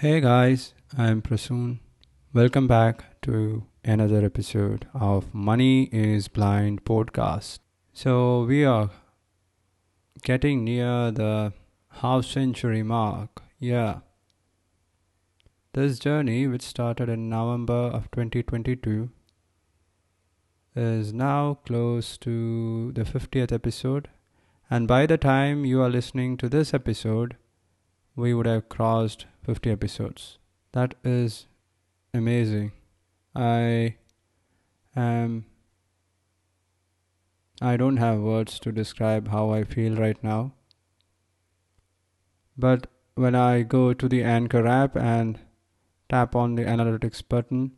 Hey guys, I'm Prasoon. Welcome back to another episode of Money is Blind podcast. So, we are getting near the half century mark. Yeah. This journey, which started in November of 2022, is now close to the 50th episode. And by the time you are listening to this episode, we would have crossed 50 episodes. That is amazing. I am. I don't have words to describe how I feel right now. But when I go to the Anchor app and tap on the analytics button,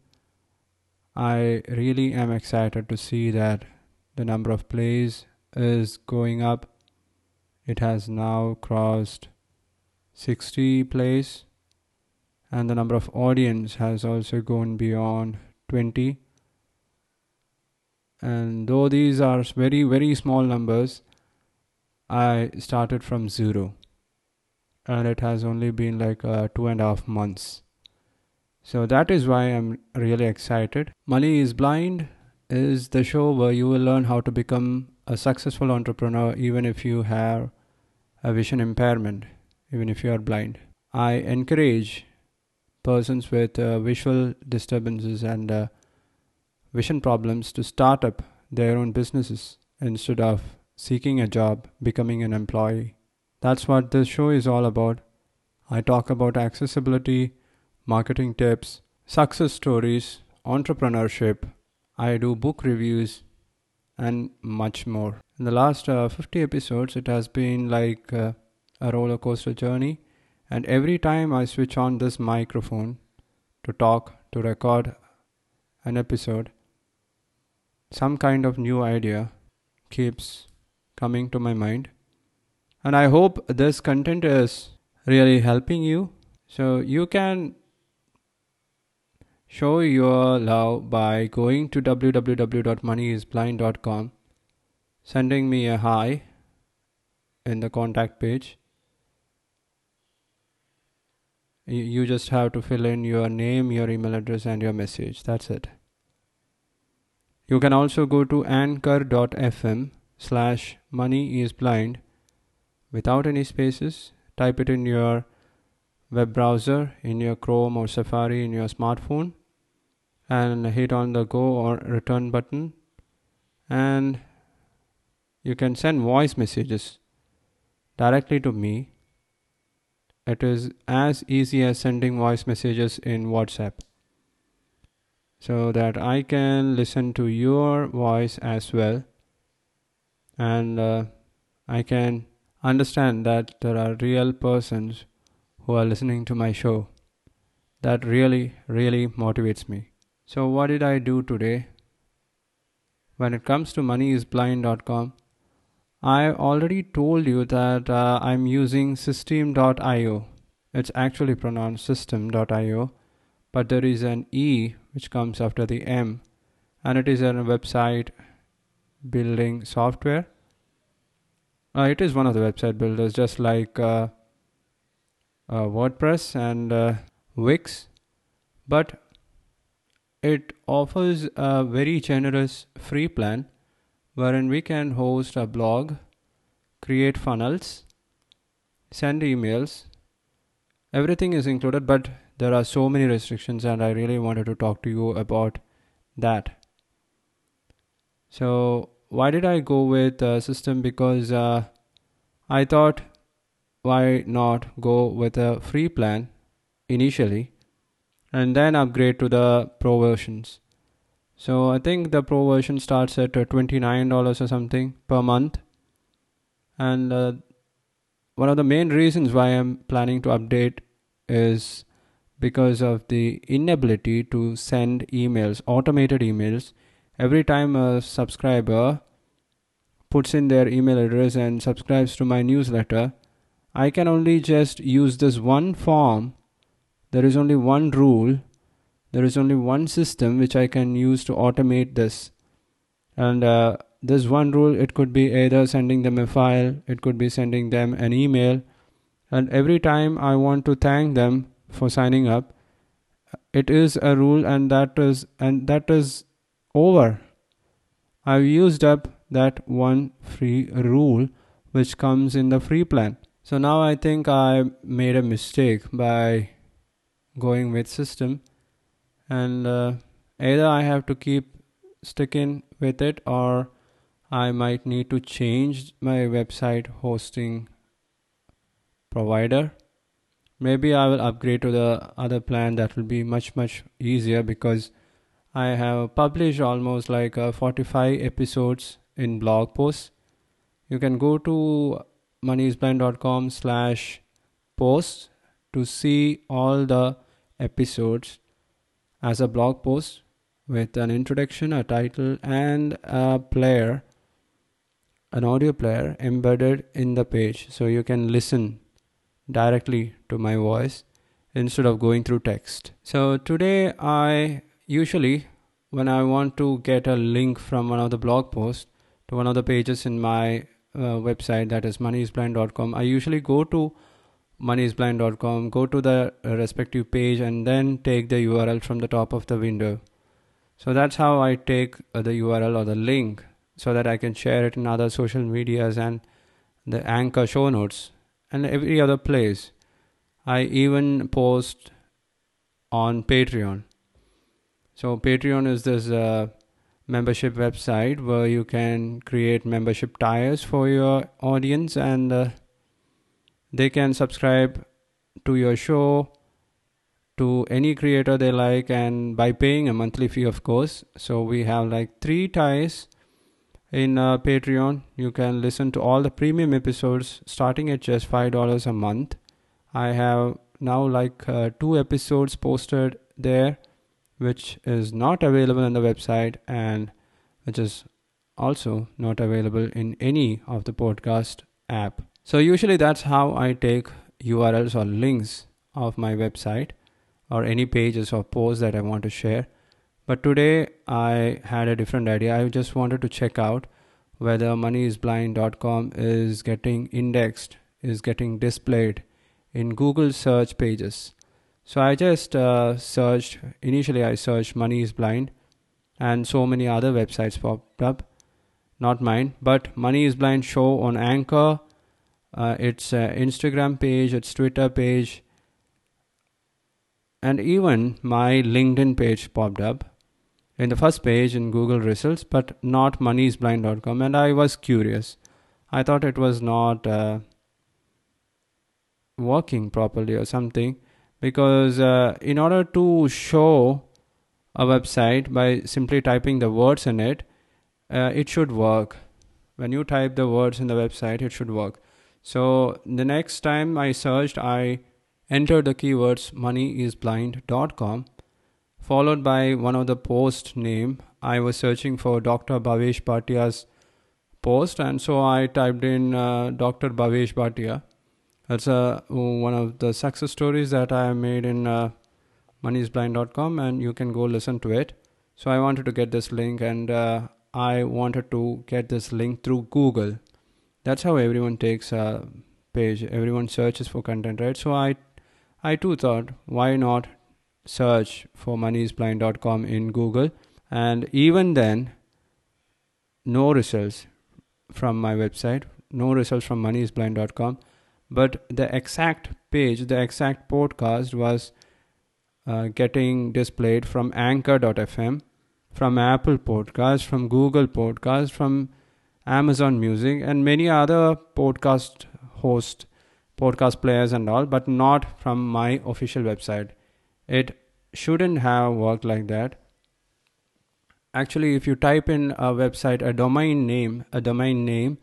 I really am excited to see that the number of plays is going up. It has now crossed 60 plays and the number of audience has also gone beyond 20 and though these are very very small numbers i started from zero. And it has only been like uh, two and a half months. So that is why i'm really excited. Money is blind is the show where you will learn how to become a successful entrepreneur even if you have a vision impairment even if you are blind. I encourage persons with uh, visual disturbances and uh, vision problems to start up their own businesses instead of seeking a job, becoming an employee. That's what this show is all about. I talk about accessibility, marketing tips, success stories, entrepreneurship. I do book reviews and much more. In the last uh, 50 episodes, it has been like uh, a roller coaster journey and every time I switch on this microphone to talk, to record an episode, some kind of new idea keeps coming to my mind. And I hope this content is really helping you. So you can show your love by going to www.moneyisblind.com, sending me a hi in the contact page you just have to fill in your name your email address and your message. That's it. You can also go to anchor.fm slash money is blind without any spaces. Type it in your web browser in your chrome or safari in your smartphone and hit on the go or return button. And you can send voice messages directly to me it is as easy as sending voice messages in WhatsApp so that I can listen to your voice as well and uh, I can understand that there are real persons who are listening to my show. That really, really motivates me. So, what did I do today? When it comes to moneyisblind.com, I already told you that uh, I'm using Systeme.io. It's actually pronounced system.io, but there is an E which comes after the M, and it is a website building software. Uh, it is one of the website builders, just like uh, uh WordPress and uh, Wix, but it offers a very generous free plan wherein we can host a blog, create funnels, send emails. Everything is included, but there are so many restrictions, and I really wanted to talk to you about that. So, why did I go with a Systeme? Because uh, I thought, why not go with a free plan initially and then upgrade to the pro versions? So I think the pro version starts at uh, $29 or something per month. And uh, one of the main reasons why I'm planning to update is because of the inability to send emails, automated emails. Every time a subscriber puts in their email address and subscribes to my newsletter, I can only just use this one form. There is only one rule there is only one system which I can use to automate this. And uh, this one rule, it could be either sending them a file, it could be sending them an email. And every time I want to thank them for signing up it is a rule and that is and that is over i've used up that one free rule which comes in the free plan so now i think i made a mistake by going with Systeme and uh, either i have to keep sticking with it or I might need to change my website hosting provider. Maybe I will upgrade to the other plan that will be much much easier because I have published almost like uh, 45 episodes in blog posts. You can go to moneyisblind.com slash posts to see all the episodes as a blog post with an introduction, a title, and a player an audio player embedded in the page so you can listen directly to my voice instead of going through text. So today I usually when I want to get a link from one of the blog posts to one of the pages in my uh, website that is moneyisblind.com I usually go to moneyisblind.com go to the respective page and then take the URL from the top of the window so that's how I take uh, the URL or the link so that I can share it in other social medias and the anchor show notes and every other place. I even post on Patreon. So Patreon is this uh, membership website where you can create membership tiers for your audience and uh, they can subscribe to your show to any creator they like and by paying a monthly fee of course so we have like three tiers in uh, Patreon. You can listen to all the premium episodes starting at just $5 a month. I have now like uh, two episodes posted there, which is not available on the website and which is also not available in any of the podcast app. So usually that's how I take URLs or links of my website or any pages or posts that I want to share but today I had a different idea. I just wanted to check out whether moneyisblind.com is getting indexed, is getting displayed in Google search pages. So I just uh, searched, initially I searched Money is Blind and so many other websites popped up. Not mine, but Money is Blind show on Anchor, uh, its uh, Instagram page, its Twitter page, and even my LinkedIn page popped up in the first page in Google results, but not moneyisblind.com. And I was curious. I thought it was not uh, working properly or something because uh, in order to show a website by simply typing the words in it, uh, it should work. When you type the words in the website, it should work. So the next time I searched, I entered the keywords moneyisblind.com followed by one of the post name. I was searching for Dr. Bhavesh Bhatia's post, and so I typed in uh, Dr. Bhavesh Bhatia. That's uh, one of the success stories that I made in uh, moneyisblind.com, and you can go listen to it. So I wanted to get this link, and uh, I wanted to get this link through Google. That's how everyone takes a page. Everyone searches for content, right? So I, I too thought, why not search for moneyisblind.com in Google, and even then, no results from my website, no results from moneyisblind.com. But the exact page, the exact podcast was uh, getting displayed from Anchor.fm, from Apple Podcast, from Google Podcast, from Amazon Music, and many other podcast host, podcast players, and all, but not from my official website. It shouldn't have worked like that. Actually if you type in a website a domain name a domain name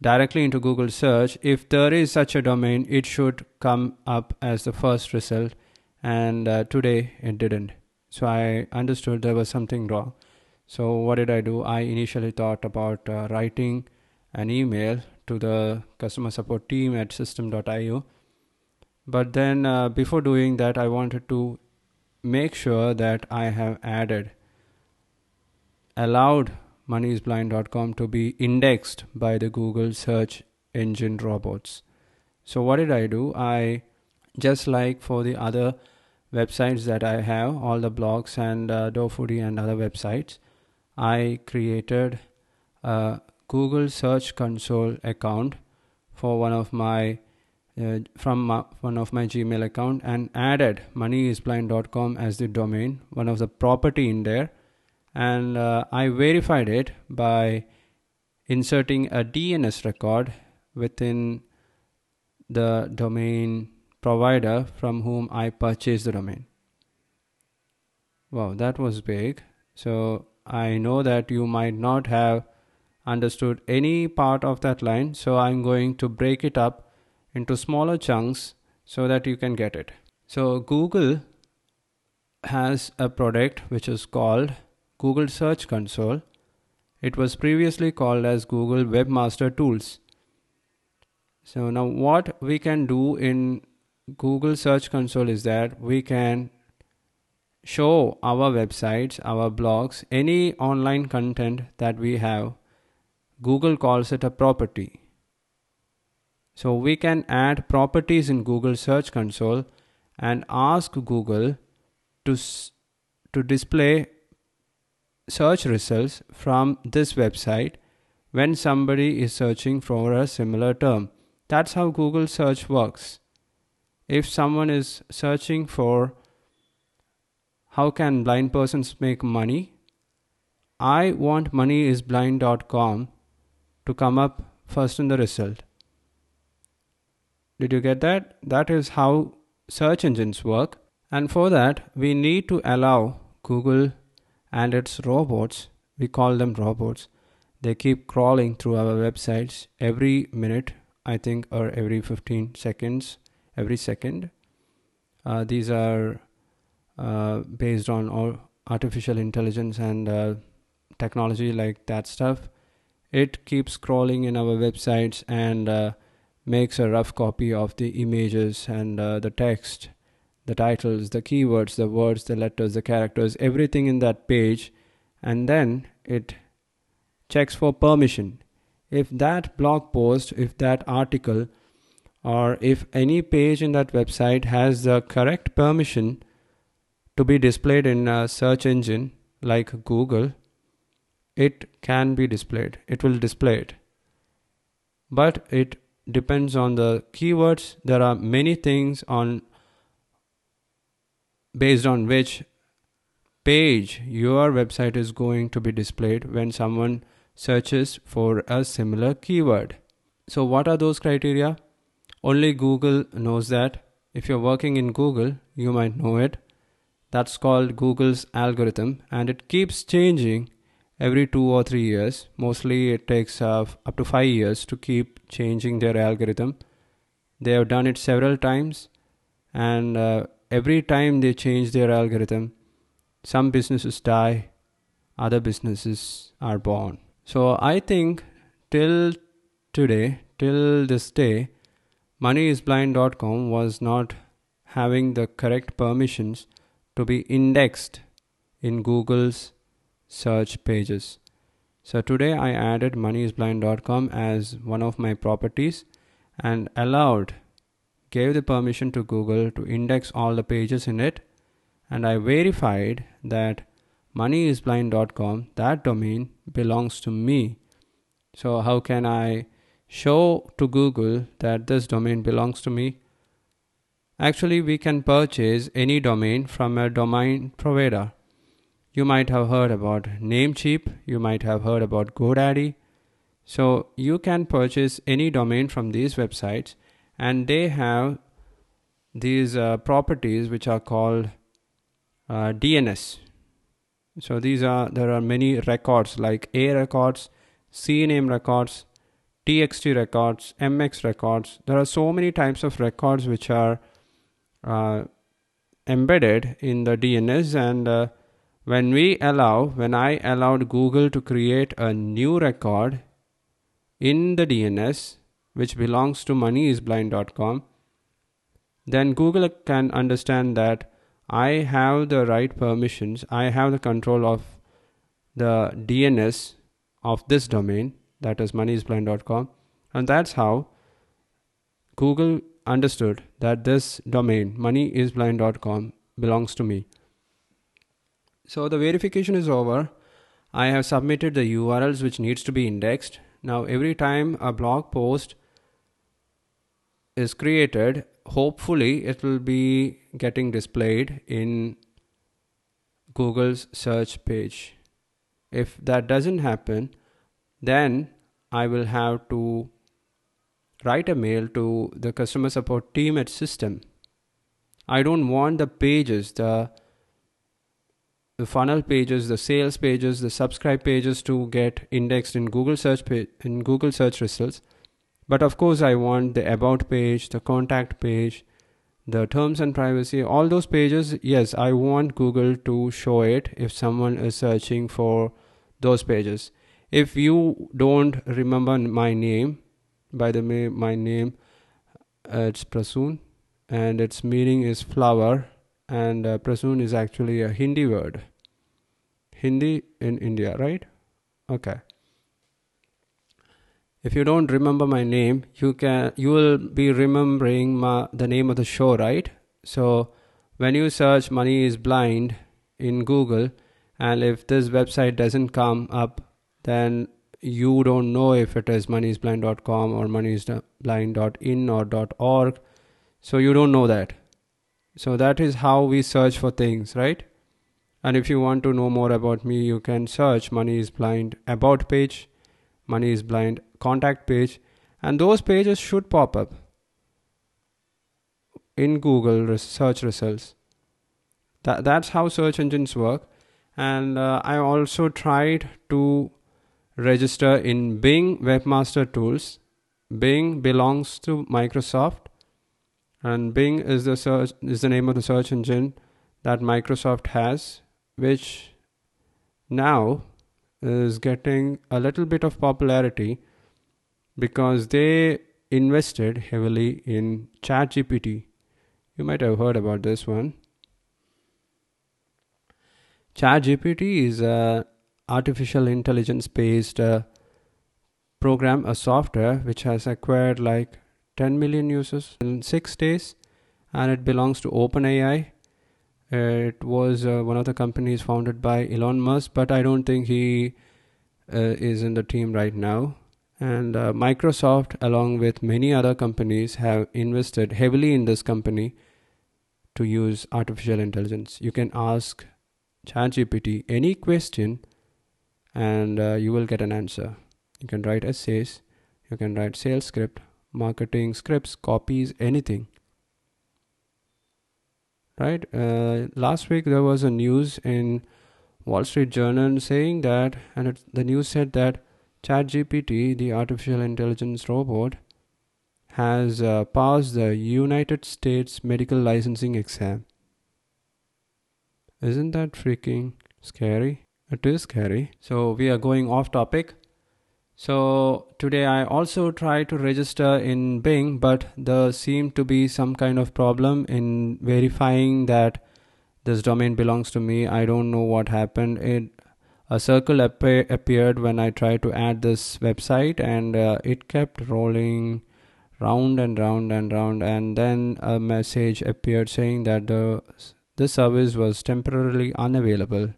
directly into google search if there is such a domain it should come up as the first result. And uh, today it didn't. So i understood there was something wrong so what did i do? I initially thought about uh, writing an email to the customer support team at Systeme.io but then uh, before doing that i wanted to make sure that i have added allowed moneyisblind.com to be indexed by the google search engine robots. So what did i do? I just like for the other websites that I have, all the blogs and uh, and other websites, I created a Google Search Console account for one of my uh, from my, one of my Gmail account and added moneyisblind.com as the domain, one of the property in there, and uh, I verified it by inserting a DNS record within the domain provider from whom I purchased the domain. Wow, that was big. So I know that you might not have understood any part of that line. So I'm going to break it up into smaller chunks so that you can get it. So Google has a product which is called Google Search Console. It was previously called as Google Webmaster Tools. So now what we can do in Google Search Console is that we can show our websites, our blogs, any online content that we have. Google calls it a property. So we can add properties in Google Search Console and ask Google to, to display search results from this website when somebody is searching for a similar term. That's how Google search works. If someone is searching for how can blind persons make money, I want moneyisblind.com to come up first in the result. Did you get that? That is how search engines work. And for that, we need to allow Google and its robots, we call them robots, they keep crawling through our websites every minute I think, or every 15 seconds, every second. Uh, these are uh, based on all artificial intelligence and uh, technology like that stuff. It keeps crawling in our websites and uh, makes a rough copy of the images and uh, the text, the titles, the keywords, the words, the letters, the characters, everything in that page, and then it checks for permission if that blog post, if that article, or if any page in that website has the correct permission to be displayed in a search engine like Google, it can be displayed. It will display it. But it depends on the keywords. There are many things on based on which page your website is going to be displayed when someone searches for a similar keyword. So, what are those criteria? Only Google knows that. If you're working in Google, you might know it. That's called Google's algorithm, and it keeps changing every two or three years. Mostly, it takes uh, up to five years to keep changing their algorithm. They have done it several times, and uh, every time they change their algorithm, some businesses die, other businesses are born. So I think till today, till this day, moneyisblind.com was not having the correct permissions to be indexed in Google's search pages. So today I added moneyisblind.com as one of my properties and allowed gave the permission to Google to index all the pages in it. And I verified that moneyisblind.com that domain belongs to me. So how can i show to google that this domain belongs to me actually we can purchase any domain from a domain provider. You might have heard about namecheap you might have heard about godaddy. So you can purchase any domain from these websites and they have these uh, properties which are called uh, dns so these are there are many records like a records cname records txt records mx records. There are so many types of records which are uh, embedded in the dns and uh, when we allow when i allowed google to create a new record in the dns which belongs to moneyisblind.com then google can understand that I have the right permissions, I have the control of the DNS of this domain, that is moneyisblind.com, and that's how Google understood that this domain moneyisblind.com belongs to me. So the verification is over. I have submitted the URLs which needs to be indexed. Now every time a blog post is created, hopefully it will be getting displayed in Google's search page. If that doesn't happen, then I will have to write a mail to the customer support team at Systeme. I don't want the pages, the the funnel pages, the sales pages, the subscribe pages to get indexed in Google search page, in Google search results. But of course, I want the about page, the contact page, the terms and privacy, all those pages. Yes, I want Google to show it if someone is searching for those pages. If you don't remember my name, by the way, my name uh, it's Prasoon, and its meaning is flower, and uh, Prasoon is actually a Hindi word. Hindi in India, right? Okay. If you don't remember my name, you can you will be remembering my, the name of the show, right? So when you search "money is blind" in Google, and if this website doesn't come up, then you don't know if it is moneyisblind.com or moneyisblind.in or .org. So you don't know that. So that is how we search for things, right? And if you want to know more about me, you can search Money is Blind about page, Money is Blind contact page, and those pages should pop up in Google search results. That, that's how search engines work. And uh, I also tried to register in Bing Webmaster Tools. Bing belongs to Microsoft, and Bing is the search is the name of the search engine that Microsoft has which now is getting a little bit of popularity because they invested heavily in ChatGPT. You might have heard about this one. ChatGPT is a artificial intelligence based uh, program, a software which has acquired like 10 million users in 6 days and it belongs to OpenAI it was uh, one of the companies founded by Elon Musk, but I don't think he uh, is in the team right now. And uh, Microsoft, along with many other companies, have invested heavily in this company to use artificial intelligence. You can ask ChatGPT any question and uh, you will get an answer. You can write essays, you can write sales script, marketing scripts, copies, anything right uh, last week there was a news in wall street journal saying that and it, the news said that ChatGPT, the artificial intelligence robot, has uh, passed the United States medical licensing exam. Isn't that freaking scary? It is scary. So, we are going off topic. So today I also tried to register in Bing, but there seemed to be some kind of problem in verifying that this domain belongs to me. I don't know what happened. It a circle appa- appeared when I tried to add this website, and uh, it kept rolling round and round and round. And then a message appeared saying that the this service was temporarily unavailable.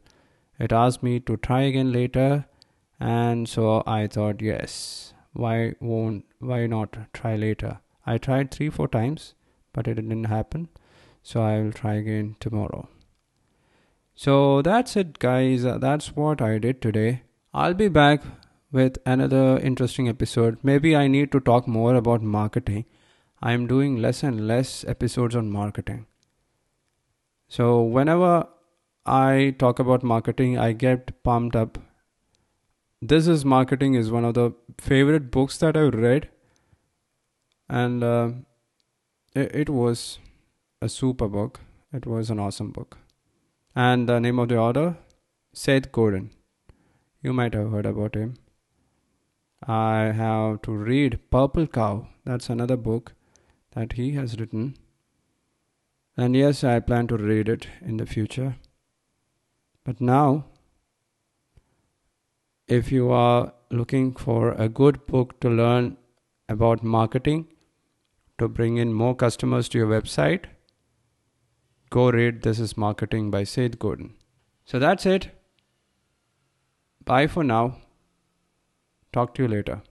It asked me to try again later and so I thought yes why won't why not try later? I tried 3 4 times but it didn't happen so I will try again tomorrow. So that's it guys. Uh, that's what I did today. I'll be back with another interesting episode. Maybe I need to talk more about marketing. I'm doing less and less episodes on marketing. So whenever I talk about marketing I get pumped up. This is marketing is one of the favorite books that i've read. And uh, it, it, was a super book. It was an awesome book. And the name of the author seth godin. You might have heard about him. I have to read purple cow. That's another book that he has written. And yes i plan to read it in the future but now if you are looking for a good book to learn about marketing, to bring in more customers to your website, go read This is Marketing by Seth Godin. So that's it. Bye for now. Talk to you later.